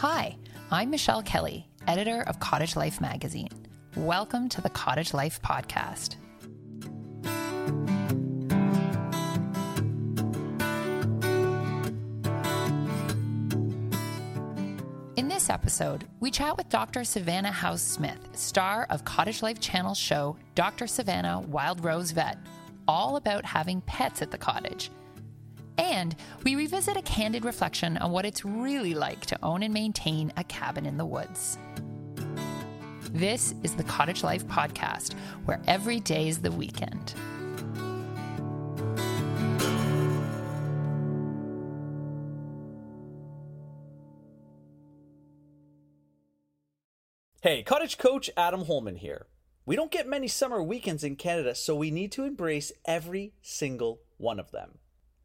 Hi, I'm Michelle Kelly, editor of Cottage Life magazine. Welcome to the Cottage Life podcast. In this episode, we chat with Dr. Savannah Howse-Smith, star of Cottage Life Channel's show Dr. Savannah Wild Rose Vet, all about having pets at the cottage. And we revisit a candid reflection on what it's really like to own and maintain a cabin in the woods. This is the Cottage Life Podcast, where every day is the weekend. Hey, cottage coach Adam Holman here. We don't get many summer weekends in Canada, so we need to embrace every single one of them.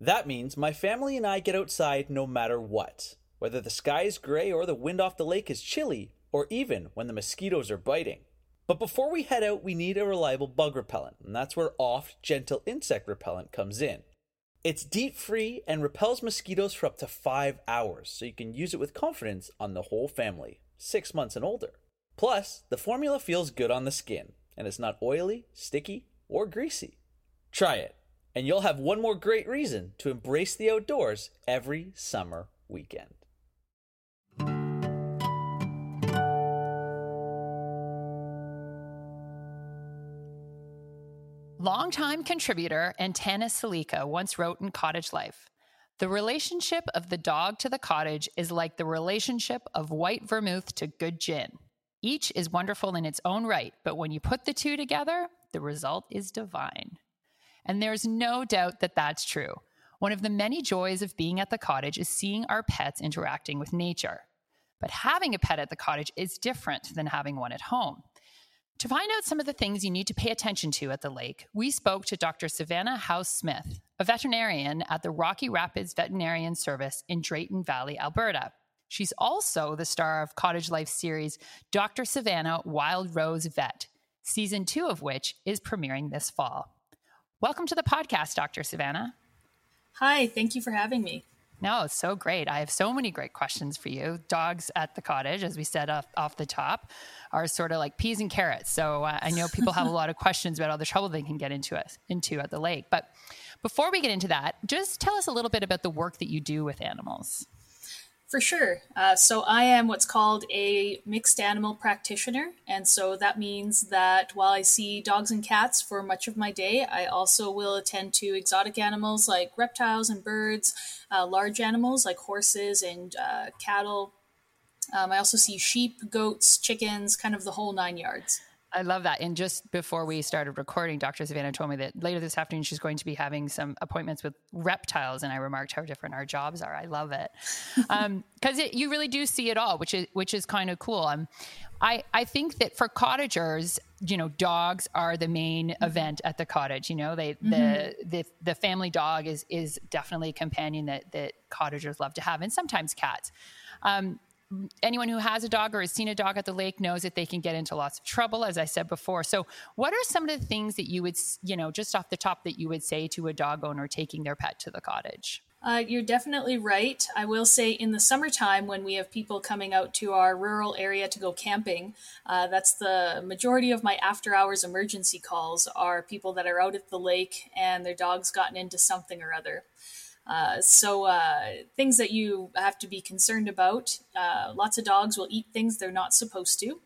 That means my family and I get outside no matter what, whether the sky is gray or the wind off the lake is chilly, or even when the mosquitoes are biting. But before we head out, we need a reliable bug repellent, and that's where Off Gentle Insect Repellent comes in. It's DEET free and repels mosquitoes for up to five hours, so you can use it with confidence on the whole family, six months and older. Plus, the formula feels good on the skin, and it's not oily, sticky, or greasy. Try it, and you'll have one more great reason to embrace the outdoors every summer weekend. Longtime contributor Antanas Sileika once wrote in Cottage Life The relationship of the dog to the cottage is like the relationship of white vermouth to good gin. Each is wonderful in its own right, but when you put the two together, the result is divine. And there's no doubt that that's true. One of the many joys of being at the cottage is seeing our pets interacting with nature. But having a pet at the cottage is different than having one at home. To find out some of the things you need to pay attention to at the lake, we spoke to Dr. Savannah Howse-Smith, a veterinarian at the Rocky Rapids Veterinarian Service in Drayton Valley, Alberta. She's also the star of Cottage Life series Dr. Savannah Wild Rose Vet, season two of which is premiering this fall. Welcome to the podcast, Dr. Savannah. Hi, thank you for having me. No, it's so great. I have so many great questions for you. Dogs at the cottage, as we said off, off the top, are sort of like peas and carrots. So uh, I know people have a lot of questions about all the trouble they can get into us into at the lake. But before we get into that, just tell us a little bit about the work that you do with animals. For sure. Uh, so I am what's called a mixed animal practitioner. And so that means that while I see dogs and cats for much of my day, I also will attend to exotic animals like reptiles and birds, uh, large animals like horses and uh, cattle. Um, I also see sheep, goats, chickens, kind of the whole nine yards. I love that. And just before we started recording, Dr. Savannah told me that later this afternoon she's going to be having some appointments with reptiles, and I remarked how different our jobs are. I love it because um, you really do see it all, which is which is kind of cool. Um, I I think that for cottagers, you know, dogs are the main mm-hmm. event at the cottage. You know, they mm-hmm. the the the family dog is is definitely a companion that that cottagers love to have, and sometimes cats. Um, anyone who has a dog or has seen a dog at the lake knows that they can get into lots of trouble as i said before so what are some of the things that you would you know just off the top that you would say to a dog owner taking their pet to the cottage uh, you're definitely right. I will say in the summertime, when we have people coming out to our rural area to go camping, uh, that's the majority of my after hours emergency calls are people that are out at the lake and their dog's gotten into something or other. Uh, so uh, things that you have to be concerned about. Uh, lots of dogs will eat things they're not supposed to.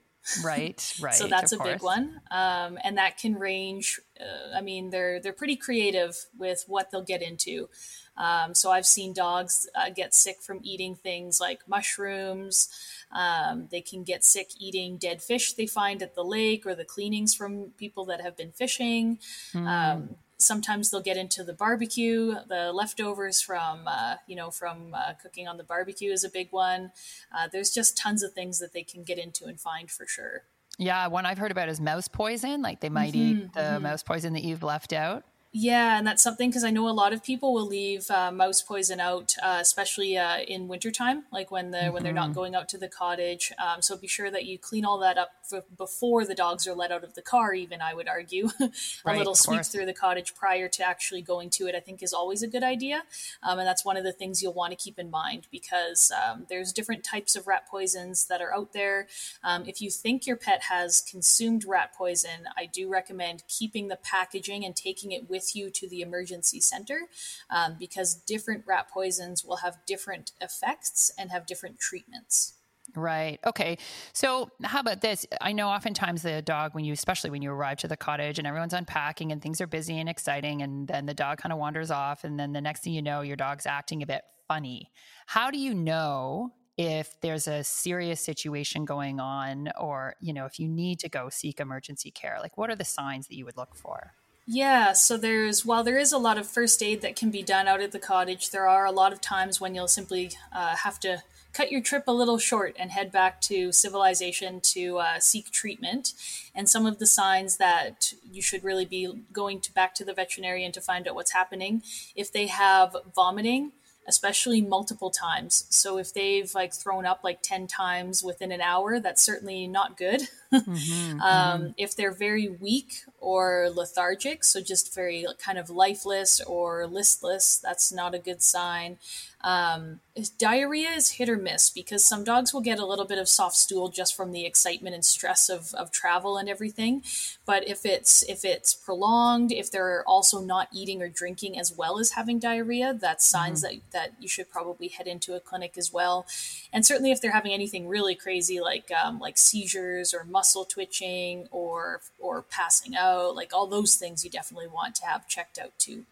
Right, right. so that's a course. big one, um, and that can range. Uh, I mean, they're they're pretty creative with what they'll get into. Um, so I've seen dogs uh, get sick from eating things like mushrooms. Um, they can get sick eating dead fish they find at the lake or the cleanings from people that have been fishing. Mm sometimes they'll get into the barbecue. The leftovers from uh, you know from uh, cooking on the barbecue is a big one. Uh, there's just tons of things that they can get into and find for sure. Yeah one i've heard about is mouse poison. Like they might mm-hmm, eat the mm-hmm. mouse poison that you've left out Yeah, and that's something because I know a lot of people will leave uh, mouse poison out, uh, especially uh, in wintertime, like when the mm-hmm. when they're not mm-hmm. going out to the cottage. Um, so be sure that you clean all that up before the dogs are let out of the car. Even I would argue, a right, little sweep through the cottage prior to actually going to it, I think, is always a good idea. Um, and that's one of the things you'll want to keep in mind because um, there's different types of rat poisons that are out there. Um, if you think your pet has consumed rat poison, I do recommend keeping the packaging and taking it with with you to the emergency center um, because different rat poisons will have different effects and have different treatments. Right. Okay. So, how about this? I know oftentimes the dog, when you, especially when you arrive to the cottage and everyone's unpacking and things are busy and exciting, and then the dog kind of wanders off, and then the next thing you know, your dog's acting a bit funny. How do you know if there's a serious situation going on, or you know, if you need to go seek emergency care? Like, what are the signs that you would look for? Yeah, so there's while there is a lot of first aid that can be done out at the cottage, there are a lot of times when you'll simply uh, have to cut your trip a little short and head back to civilization to uh, seek treatment. And some of the signs that you should really be going to back to the veterinarian to find out what's happening. If they have vomiting, especially multiple times. So if they've like thrown up like 10 times within an hour, that's certainly not good. mm-hmm, um, mm-hmm. If they're very weak or lethargic, so just very kind of lifeless or listless, that's not a good sign. Um, diarrhea is hit or miss because some dogs will get a little bit of soft stool just from the excitement and stress of, of travel and everything. But if it's if it's prolonged, if they're also not eating or drinking as well as having diarrhea, that's signs mm-hmm. that that you should probably head into a clinic as well. And certainly if they're having anything really crazy like um, like seizures or muscle twitching or or passing out, like all those things, you definitely want to have checked out too.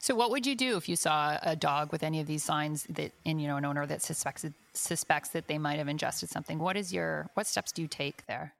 So, what would you do if you saw a dog with any of these signs that, in you know, an owner that suspects suspects that they might have ingested something? What is your what steps do you take there?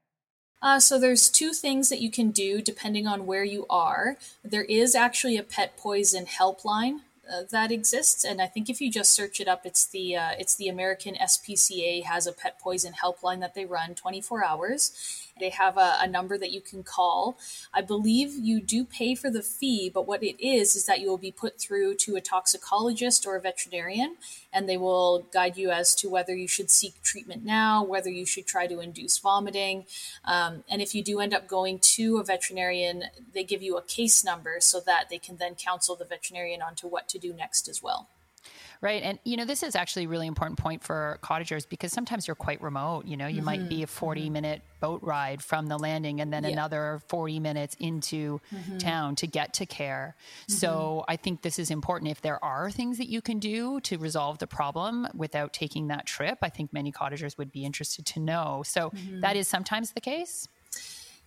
Uh, so there's two things that you can do depending on where you are. There is actually a pet poison helpline uh, that exists, and I think if you just search it up, it's the uh, it's the American SPCA has a pet poison helpline that they run 24 hours, they have a, a, number that you can call. I believe you do pay for the fee, but what it is is that you will be put through to a toxicologist or a veterinarian, and they will guide you as to whether you should seek treatment now, whether you should try to induce vomiting. Um, and if you do end up going to a veterinarian, they give you a case number so that they can then counsel the veterinarian on to what to do next as well. Right. And, you know, this is actually a really important point for cottagers because sometimes you're quite remote. You know, you mm-hmm. might be a 40 mm-hmm. minute boat ride from the landing and then yeah. another 40 minutes into mm-hmm. town to get to care. So mm-hmm. I think this is important. If there are things that you can do to resolve the problem without taking that trip, I think many cottagers would be interested to know. So mm-hmm. that is sometimes the case.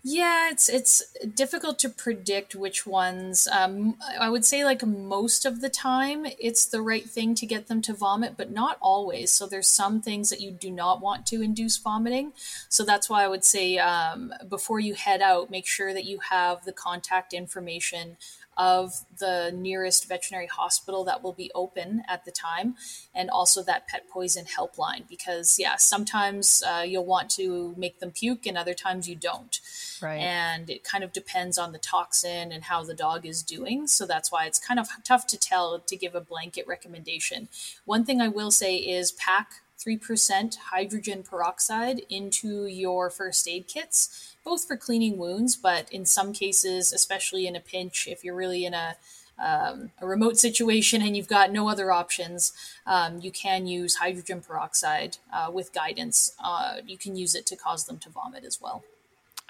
Yeah, it's it's difficult to predict which ones. Um, I would say like most of the time, it's the right thing to get them to vomit, but not always. So there's some things that you do not want to induce vomiting. So that's why I would say um, before you head out, make sure that you have the contact information of the nearest veterinary hospital that will be open at the time, and also that pet poison helpline. Because, yeah, sometimes uh, you'll want to make them puke, and other times you don't. Right. And it kind of depends on the toxin and how the dog is doing. So that's why it's kind of tough to tell to give a blanket recommendation. One thing I will say is pack 3% hydrogen peroxide into your first aid kits, both for cleaning wounds, but in some cases, especially in a pinch, if you're really in a um, a remote situation and you've got no other options, um, you can use hydrogen peroxide uh, with guidance. Uh, you can use it to cause them to vomit as well.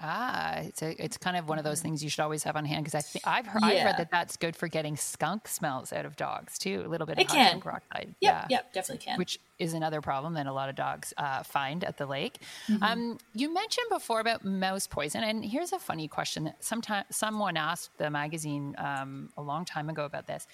Ah, it's a, it's kind of one of those mm-hmm. things you should always have on hand because I think I've heard, yeah. I've read that that's good for getting skunk smells out of dogs too. A little bit it of can. peroxide. Yep, yeah, yep, definitely can. Which is another problem that a lot of dogs uh, find at the lake. Mm-hmm. Um, you mentioned before about mouse poison, and here's a funny question that sometime someone asked the magazine um, a long time ago about this.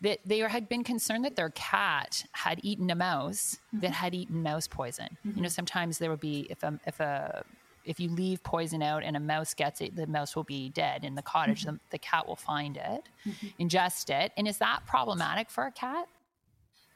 That they had been concerned that their cat had eaten a mouse mm-hmm. that had eaten mouse poison. You know, mm-hmm. sometimes there would be if a if a if you leave poison out and a mouse gets it, the mouse will be dead in the cottage. Mm-hmm. The, the, cat will find it, mm-hmm. ingest it. And is that problematic for a cat?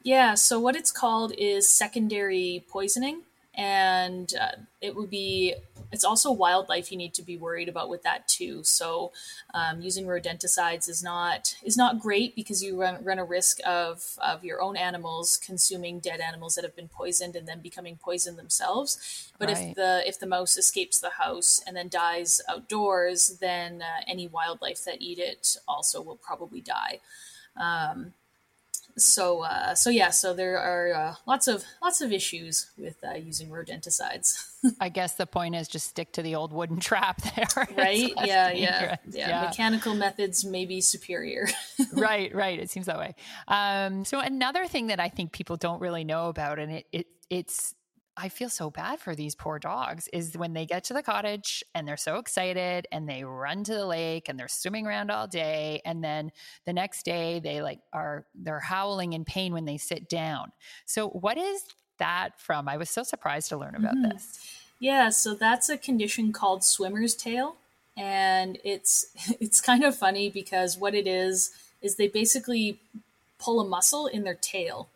Yeah. So, what it's called is secondary poisoning. And uh, it would be it's also wildlife you need to be worried about with that too. So um, using rodenticides is not is not great because you run, run a risk of of your own animals consuming dead animals that have been poisoned and then becoming poisoned themselves. But right. if the if the mouse escapes the house and then dies outdoors then uh, any wildlife that eat it also will probably die. Um, so uh, so yeah so there are uh, lots of lots of issues with uh, using rodenticides i guess the point is just stick to the old wooden trap there. Right? yeah, yeah, yeah yeah. mechanical methods may be superior. Right right. It seems that way. Um, so another thing that i think people don't really know about and it, it it's I feel so bad for these poor dogs is when they get to the cottage and they're so excited and they run to the lake and they're swimming around all day and then the next day they like are they're howling in pain when they sit down. So what is that from? I was so surprised to learn about mm-hmm. this. Yeah, so that's a condition called swimmer's tail and it's it's kind of funny because what it is is they basically pull a muscle in their tail.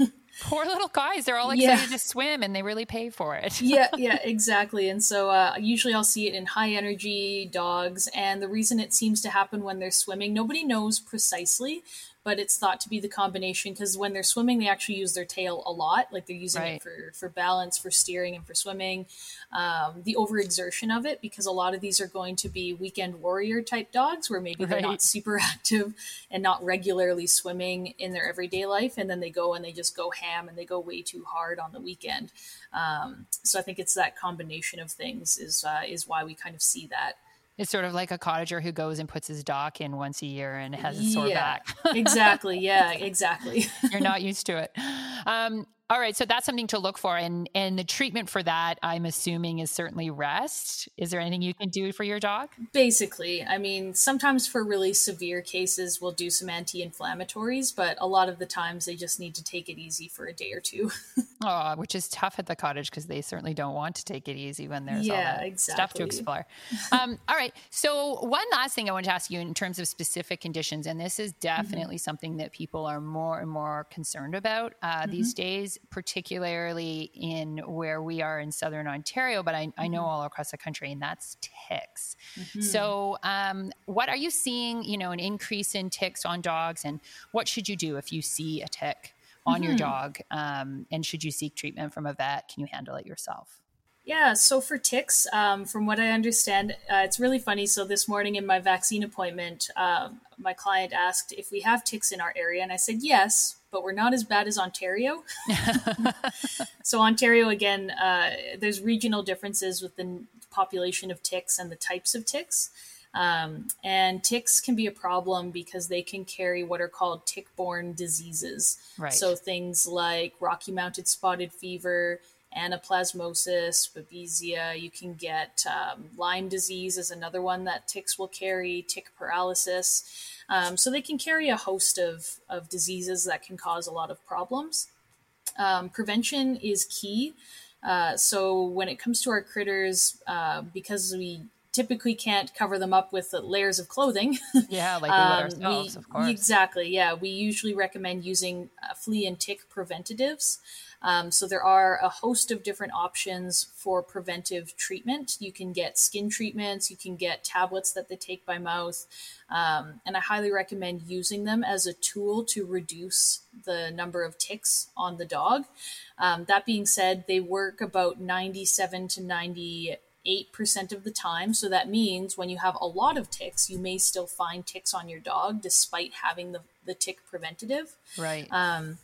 Poor little guys. They're all excited yeah. to swim and they really pay for it. yeah, yeah, exactly. And so uh, usually I'll see it in high energy dogs. And the reason it seems to happen when they're swimming, nobody knows precisely, but it's thought to be the combination because when they're swimming, they actually use their tail a lot. Like they're using right. it for, for balance, for steering, and for swimming. Um, the overexertion of it, because a lot of these are going to be weekend warrior type dogs where maybe right. they're not super active and not regularly swimming in their everyday life. And then they go and they just go ham and they go way too hard on the weekend. Um, so I think it's that combination of things is, uh, is why we kind of see that. It's sort of like a cottager who goes and puts his dock in once a year and has a sore yeah, back. exactly. Yeah, exactly. You're not used to it. Um, all right, so that's something to look for, and and the treatment for that, I'm assuming, is certainly rest. Is there anything you can do for your dog? Basically, I mean, sometimes for really severe cases, we'll do some anti-inflammatories, but a lot of the times they just need to take it easy for a day or two. oh, which is tough at the cottage because they certainly don't want to take it easy when there's yeah, all that exactly. stuff to explore. um, all right, so one last thing I want to ask you in terms of specific conditions, and this is mm-hmm. definitely mm-hmm. something that people are more and more concerned about uh, mm-hmm. these days particularly in where we are in southern Ontario, but I, I know mm-hmm. all across the country, and that's ticks. Mm-hmm. So, um, what are you seeing? You know, an increase in ticks on dogs, and what should you do if you see a tick on mm-hmm. your dog? Um, and should you seek treatment from a vet? Can you handle it yourself? Yeah, so for ticks, um, from what I understand, uh, it's really funny. So this morning in my vaccine appointment, um, my client asked if we have ticks in our area, and I said yes, but we're not as bad as Ontario. so Ontario, again, uh, there's regional differences with the population of ticks and the types of ticks. Um, and ticks can be a problem because they can carry what are called tick-borne diseases. Right. So things like Rocky Mountain Spotted Fever, anaplasmosis, babesia. You can get um, Lyme disease is another one that ticks will carry, tick paralysis. Um, so they can carry a host of, of diseases that can cause a lot of problems. Um, prevention is key. Uh, so when it comes to our critters, uh, because we typically can't cover them up with layers of clothing. Yeah, like we um, we, of course. Exactly. Yeah, we usually recommend using uh, flea and tick preventatives. Um, so there are a host of different options for preventive treatment. You can get skin treatments, you can get tablets that they take by mouth, um, and I highly recommend using them as a tool to reduce the number of ticks on the dog. Um, that being said, they work about 97 to 98 percent of the time. So that means when you have a lot of ticks, you may still find ticks on your dog despite having the, the tick preventative. Right. Um,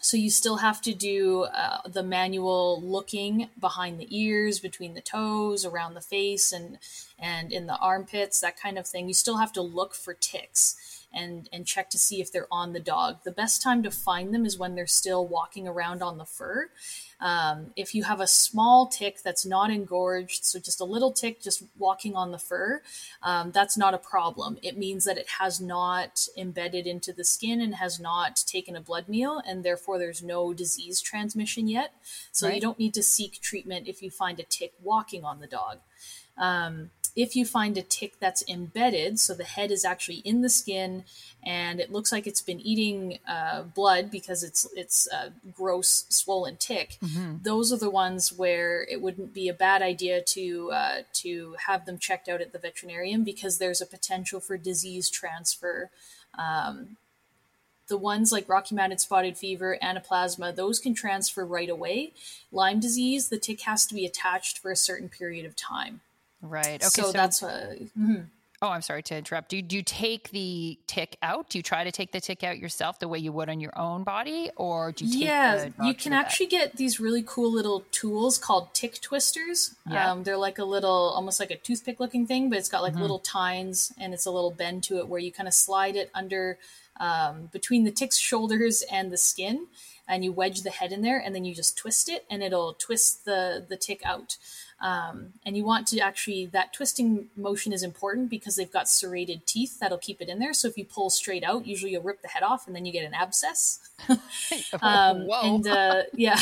so you still have to do uh, the manual looking behind the ears, between the toes, around the face, and and in the armpits, that kind of thing. You still have to look for ticks and and check to see if they're on the dog. The best time to find them is when they're still walking around on the fur. Um, if you have a small tick that's not engorged, so just a little tick just walking on the fur, um, that's not a problem. It means that it has not embedded into the skin and has not taken a blood meal, and therefore there's no disease transmission yet. So right. you don't need to seek treatment if you find a tick walking on the dog. Um, if you find a tick that's embedded, so the head is actually in the skin and it looks like it's been eating uh, blood because it's it's a gross swollen tick, mm-hmm. those are the ones where it wouldn't be a bad idea to uh, to have them checked out at the veterinarian because there's a potential for disease transfer. Um, the ones like Rocky Mountain spotted fever, anaplasma, those can transfer right away. Lyme disease, the tick has to be attached for a certain period of time. Right. Okay. So, so that's what. Mm-hmm. Oh, I'm sorry to interrupt. Do you, do you take the tick out? Do you try to take the tick out yourself the way you would on your own body, or do you? yeah, you can actually get these really cool little tools called tick twisters. Yeah. Um, they're like a little, almost like a toothpick looking thing, but it's got like mm-hmm. little tines and it's a little bend to it where you kind of slide it under um, between the tick's shoulders and the skin, and you wedge the head in there, and then you just twist it, and it'll twist the the tick out. Um, and you want to actually, that twisting motion is important because they've got serrated teeth that'll keep it in there. So if you pull straight out, usually you'll rip the head off and then you get an abscess. um, and uh, yeah,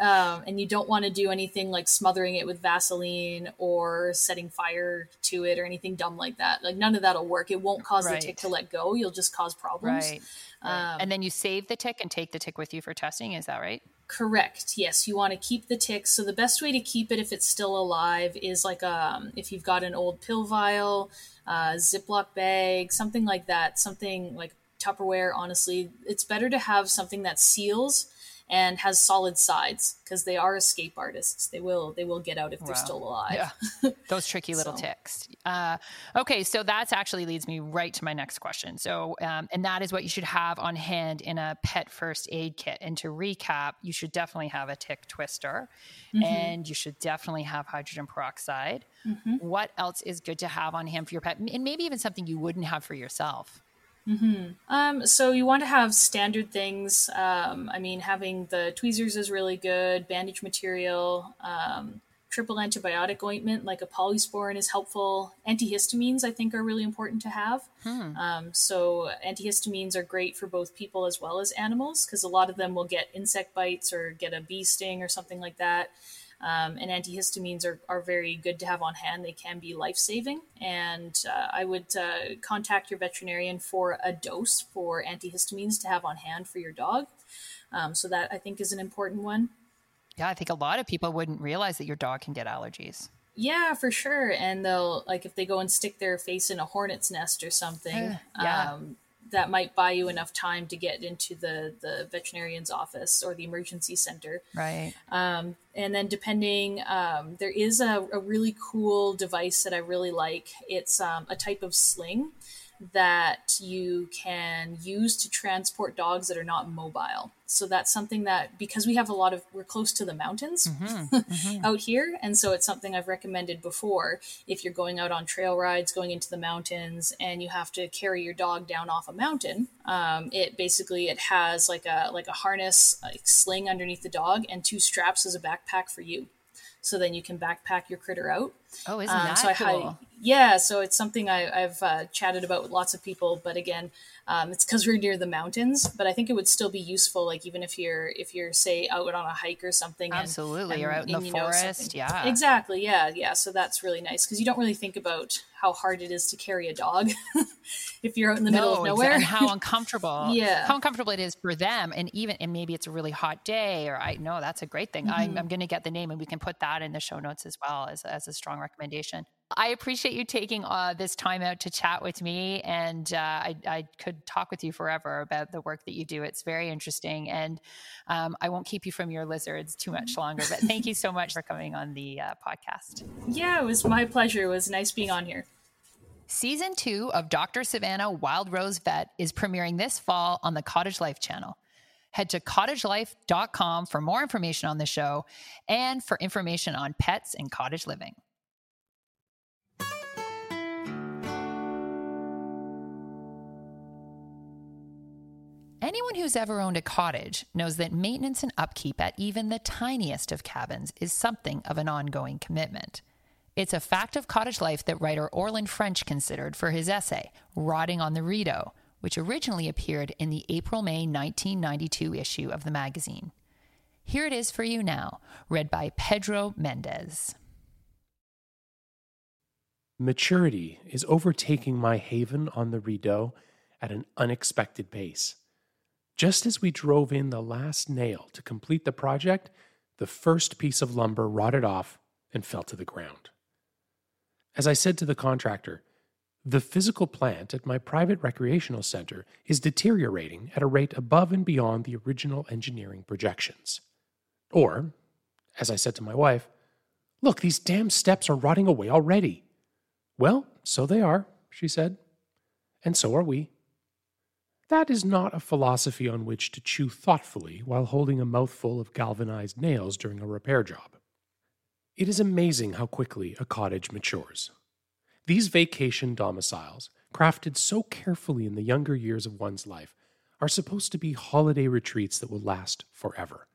um, and you don't want to do anything like smothering it with Vaseline or setting fire to it or anything dumb like that. Like none of that'll work. It won't cause right. the tick to let go. You'll just cause problems. Right. right. Um, and then you save the tick and take the tick with you for testing. Is that right? Correct. Yes, you want to keep the ticks. So the best way to keep it if it's still alive is like um, if you've got an old pill vial, uh, Ziploc bag, something like that. Something like Tupperware. Honestly, it's better to have something that seals and has solid sides because they are escape artists. They will they will get out if they're still alive. Yeah. Those tricky little so. ticks. Uh, okay, so that actually leads me right to my next question. So, um, and that is what you should have on hand in a pet first aid kit. And to recap, you should definitely have a tick twister, mm-hmm. and you should definitely have hydrogen peroxide. Mm-hmm. What else is good to have on hand for your pet, and maybe even something you wouldn't have for yourself? Mm-hmm. Um, so you want to have standard things. Um, I mean, having the tweezers is really good. Bandage material, um, triple antibiotic ointment like a polysporin is helpful. Antihistamines, I think, are really important to have. Hmm. Um, so antihistamines are great for both people as well as animals because a lot of them will get insect bites or get a bee sting or something like that. Um, and antihistamines are, are very good to have on hand. They can be life saving. And uh, I would uh, contact your veterinarian for a dose for antihistamines to have on hand for your dog. Um, so, that I think is an important one. Yeah, I think a lot of people wouldn't realize that your dog can get allergies. Yeah, for sure. And they'll, like, if they go and stick their face in a hornet's nest or something, uh, yeah. Um, that might buy you enough time to get into the the veterinarian's office or the emergency center. Right. Um, and then depending, um, there is a, a, really cool device that I really like. It's um, a type of sling that you can use to transport dogs that are not mobile. So that's something that because we have a lot of we're close to the mountains mm-hmm, mm-hmm. out here, and so it's something I've recommended before. If you're going out on trail rides, going into the mountains, and you have to carry your dog down off a mountain, um, it basically it has like a like a harness, like sling underneath the dog, and two straps as a backpack for you so then you can backpack your critter out. Oh, isn't um, that so cool? I, yeah, so it's something I, have uh, chatted about with lots of people, but again, um, it's because we're near the mountains. But I think it would still be useful, like even if you're if you're say out on a hike or something. Absolutely, and, you're out in the forest. Yeah, exactly. Yeah, yeah. So that's really nice because you don't really think about how hard it is to carry a dog if you're out in the no, middle of nowhere and how uncomfortable yeah how uncomfortable it is for them and even and maybe it's a really hot day or i know that's a great thing mm-hmm. I'm, I'm going to get the name and we can put that in the show notes as well as, as a strong recommendation I appreciate you taking uh, this time out to chat with me, and uh, I, I, could talk with you forever about the work that you do. It's very interesting, and um, I won't keep you from your lizards too much longer. But thank you so much for coming on the uh, podcast. Yeah, it was my pleasure. It was nice being on here. Season two of Dr. Savannah Wild Rose Vet is premiering this fall on the Cottage Life channel. Head to cottagelife.com for more information on the show and for information on pets and cottage living. Anyone who's ever owned a cottage knows that maintenance and upkeep at even the tiniest of cabins is something of an ongoing commitment. It's a fact of cottage life that writer Orland French considered for his essay, Rotting on the Rideau, which originally appeared in the April May 1992 issue of the magazine. Here it is for you now, read by Pedro Mendez. Maturity is overtaking my haven on the Rideau at an unexpected pace. Just as we drove in the last nail to complete the project, the first piece of lumber rotted off and fell to the ground. As I said to the contractor, the physical plant at my private recreational center is deteriorating at a rate above and beyond the original engineering projections. Or, as I said to my wife, look, these damn steps are rotting away already. Well, so they are, she said, and so are we. That is not a philosophy on which to chew thoughtfully while holding a mouthful of galvanized nails during a repair job. It is amazing how quickly a cottage matures. These vacation domiciles, crafted so carefully in the younger years of one's life, are supposed to be holiday retreats that will last forever.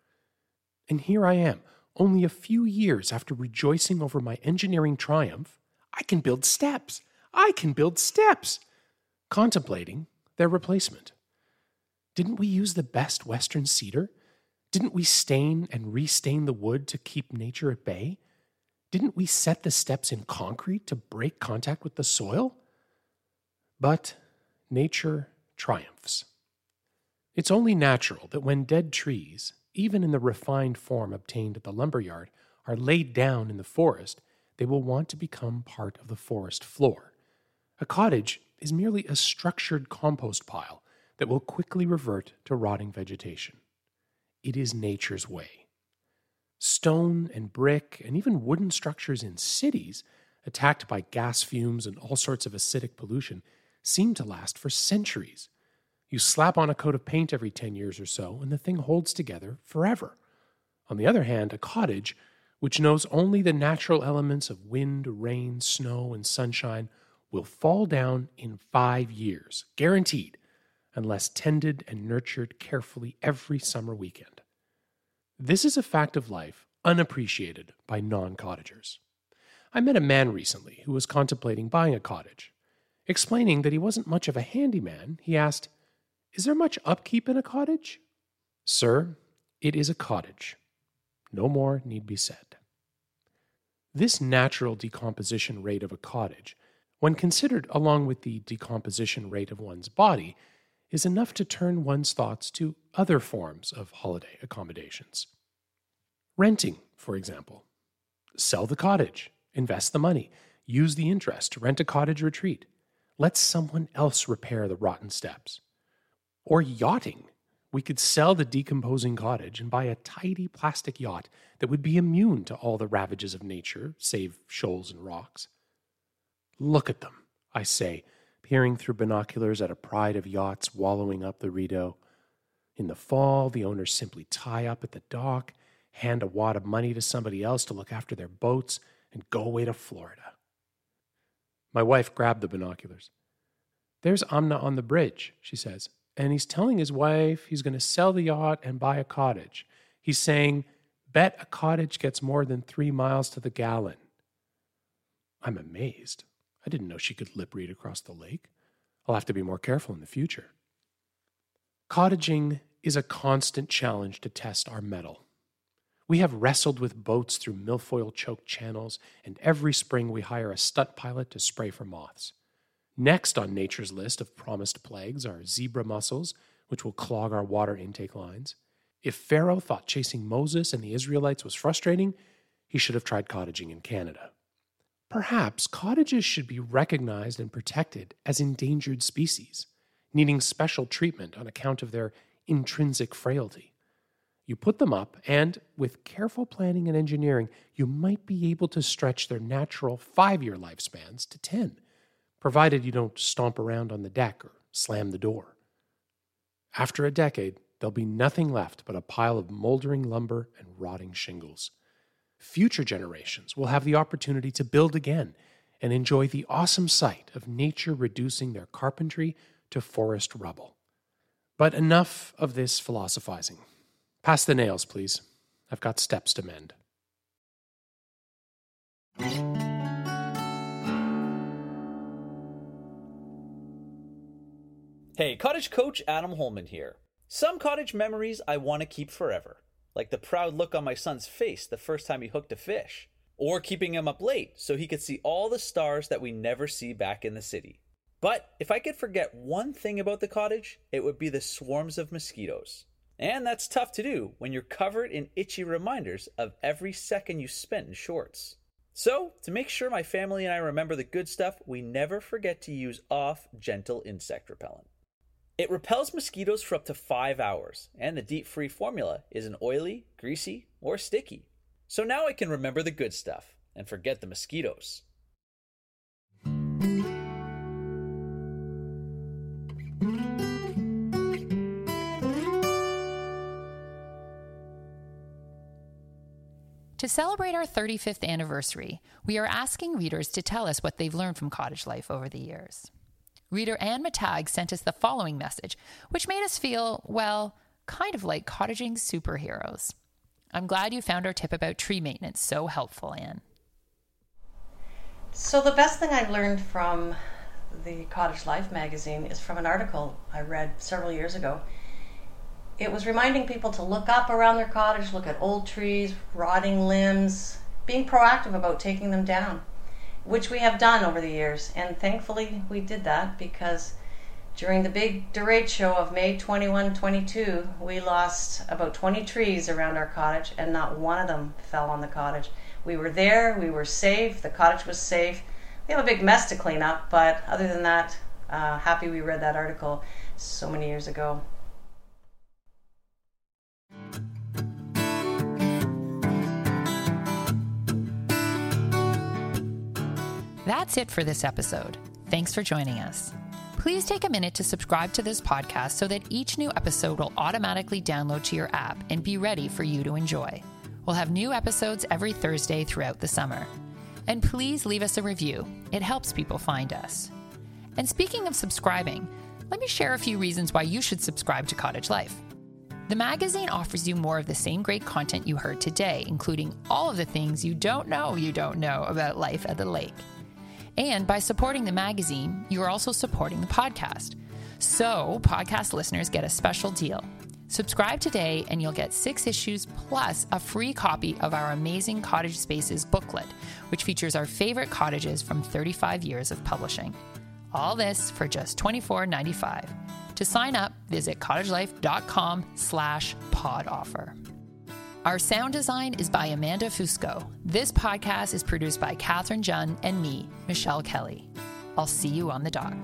And here I am, only a few years after rejoicing over my engineering triumph, I can build steps. I can build steps. Contemplating their replacement. Didn't we use the best Western cedar? Didn't we stain and restain the wood to keep nature at bay? Didn't we set the steps in concrete to break contact with the soil? But nature triumphs. It's only natural that when dead trees, even in the refined form obtained at the lumberyard, are laid down in the forest, they will want to become part of the forest floor. A cottage is merely a structured compost pile that will quickly revert to rotting vegetation. It is nature's way. Stone and brick and even wooden structures in cities, attacked by gas fumes and all sorts of acidic pollution, seem to last for centuries. You slap on a coat of paint every 10 years or so, and the thing holds together forever. On the other hand, a cottage which knows only the natural elements of wind, rain, snow, and sunshine, will fall down in five years, guaranteed, unless tended and nurtured carefully every summer weekend. This is a fact of life unappreciated by non cottagers. I met a man recently who was contemplating buying a cottage. Explaining that he wasn't much of a handyman, he asked, Is there much upkeep in a cottage? Sir, it is a cottage. No more need be said. This natural decomposition rate of a cottage, when considered along with the decomposition rate of one's body, is enough to turn one's thoughts to other forms of holiday accommodations. Renting, for example. Sell the cottage, invest the money, use the interest to rent a cottage retreat. Let someone else repair the rotten steps. Or yachting, we could sell the decomposing cottage and buy a tidy plastic yacht that would be immune to all the ravages of nature, save shoals and rocks. Look at them, I say, peering through binoculars at a pride of yachts wallowing up the Rideau. In the fall, the owners simply tie up at the dock, hand a wad of money to somebody else to look after their boats, and go away to Florida. My wife grabbed the binoculars. There's Amna on the bridge, she says and he's telling his wife he's going to sell the yacht and buy a cottage. He's saying, Bet a cottage gets more than three miles to the gallon. I'm amazed. I didn't know she could lip read across the lake. I'll have to be more careful in the future. Cottaging is a constant challenge to test our mettle. We have wrestled with boats through milfoil choked channels, and every spring we hire a stunt pilot to spray for moths. Next on nature's list of promised plagues are zebra mussels, which will clog our water intake lines. If Pharaoh thought chasing Moses and the Israelites was frustrating, he should have tried cottaging in Canada. Perhaps cottages should be recognized and protected as endangered species, needing special treatment on account of their intrinsic frailty. You put them up, and with careful planning and engineering, you might be able to stretch their natural five year lifespans to 10 provided you don't stomp around on the deck or slam the door. After a decade, there'll be nothing left but a pile of moldering lumber and rotting shingles. Future generations will have the opportunity to build again and enjoy the awesome sight of nature reducing their carpentry to forest rubble. But enough of this philosophizing. Pass the nails, please. I've got steps to mend. Hey, cottage coach Adam Holman here. Some cottage memories I want to keep forever, like the proud look on my son's face the first time he hooked a fish, or keeping him up late so he could see all the stars that we never see back in the city. But if I could forget one thing about the cottage, it would be the swarms of mosquitoes. And that's tough to do when you're covered in itchy reminders of every second you spent in shorts. So, to make sure my family and I remember the good stuff, we never forget to use off gentle insect repellent. It repels mosquitoes for up to five hours, and the DEET free formula isn't oily, greasy, or sticky. So now I can remember the good stuff and forget the mosquitoes. To celebrate our 35th anniversary, we are asking readers to tell us what they've learned from cottage life over the years. Reader Ann Mittag sent us the following message, which made us feel, well, kind of like cottaging superheroes. I'm glad you found our tip about tree maintenance so helpful, Ann. So, the best thing I've learned from the Cottage Life magazine is from an article I read several years ago it was reminding people to look up around their cottage, look at old trees, rotting limbs, being proactive about taking them down, which we have done over the years. And thankfully, we did that because during the big derecho of May 21 22, we lost about 20 trees around our cottage, and not one of them fell on the cottage. We were there, we were safe, the cottage was safe. We have a big mess to clean up, but other than that, uh, happy we read that article so many years ago. That's it for this episode. Thanks for joining us. Please take a minute to subscribe to this podcast so that each new episode will automatically download to your app and be ready for you to enjoy. We'll have new episodes every Thursday throughout the summer. And please leave us a review, it helps people find us. And speaking of subscribing, let me share a few reasons why you should subscribe to Cottage Life. The magazine offers you more of the same great content you heard today, including all of the things you don't know you don't know about life at the lake. And by supporting the magazine, you are also supporting the podcast. So, podcast listeners get a special deal. Subscribe today and you'll get six issues plus a free copy of our amazing Cottage Spaces booklet, which features our favorite cottages from 35 years of publishing. All this for just $24.95. To sign up, visit cottagelife.com slash pod offer. Our sound design is by Amanda Fusco. This podcast is produced by Katherine Jun and me, Michelle Kelly. I'll see you on the dock.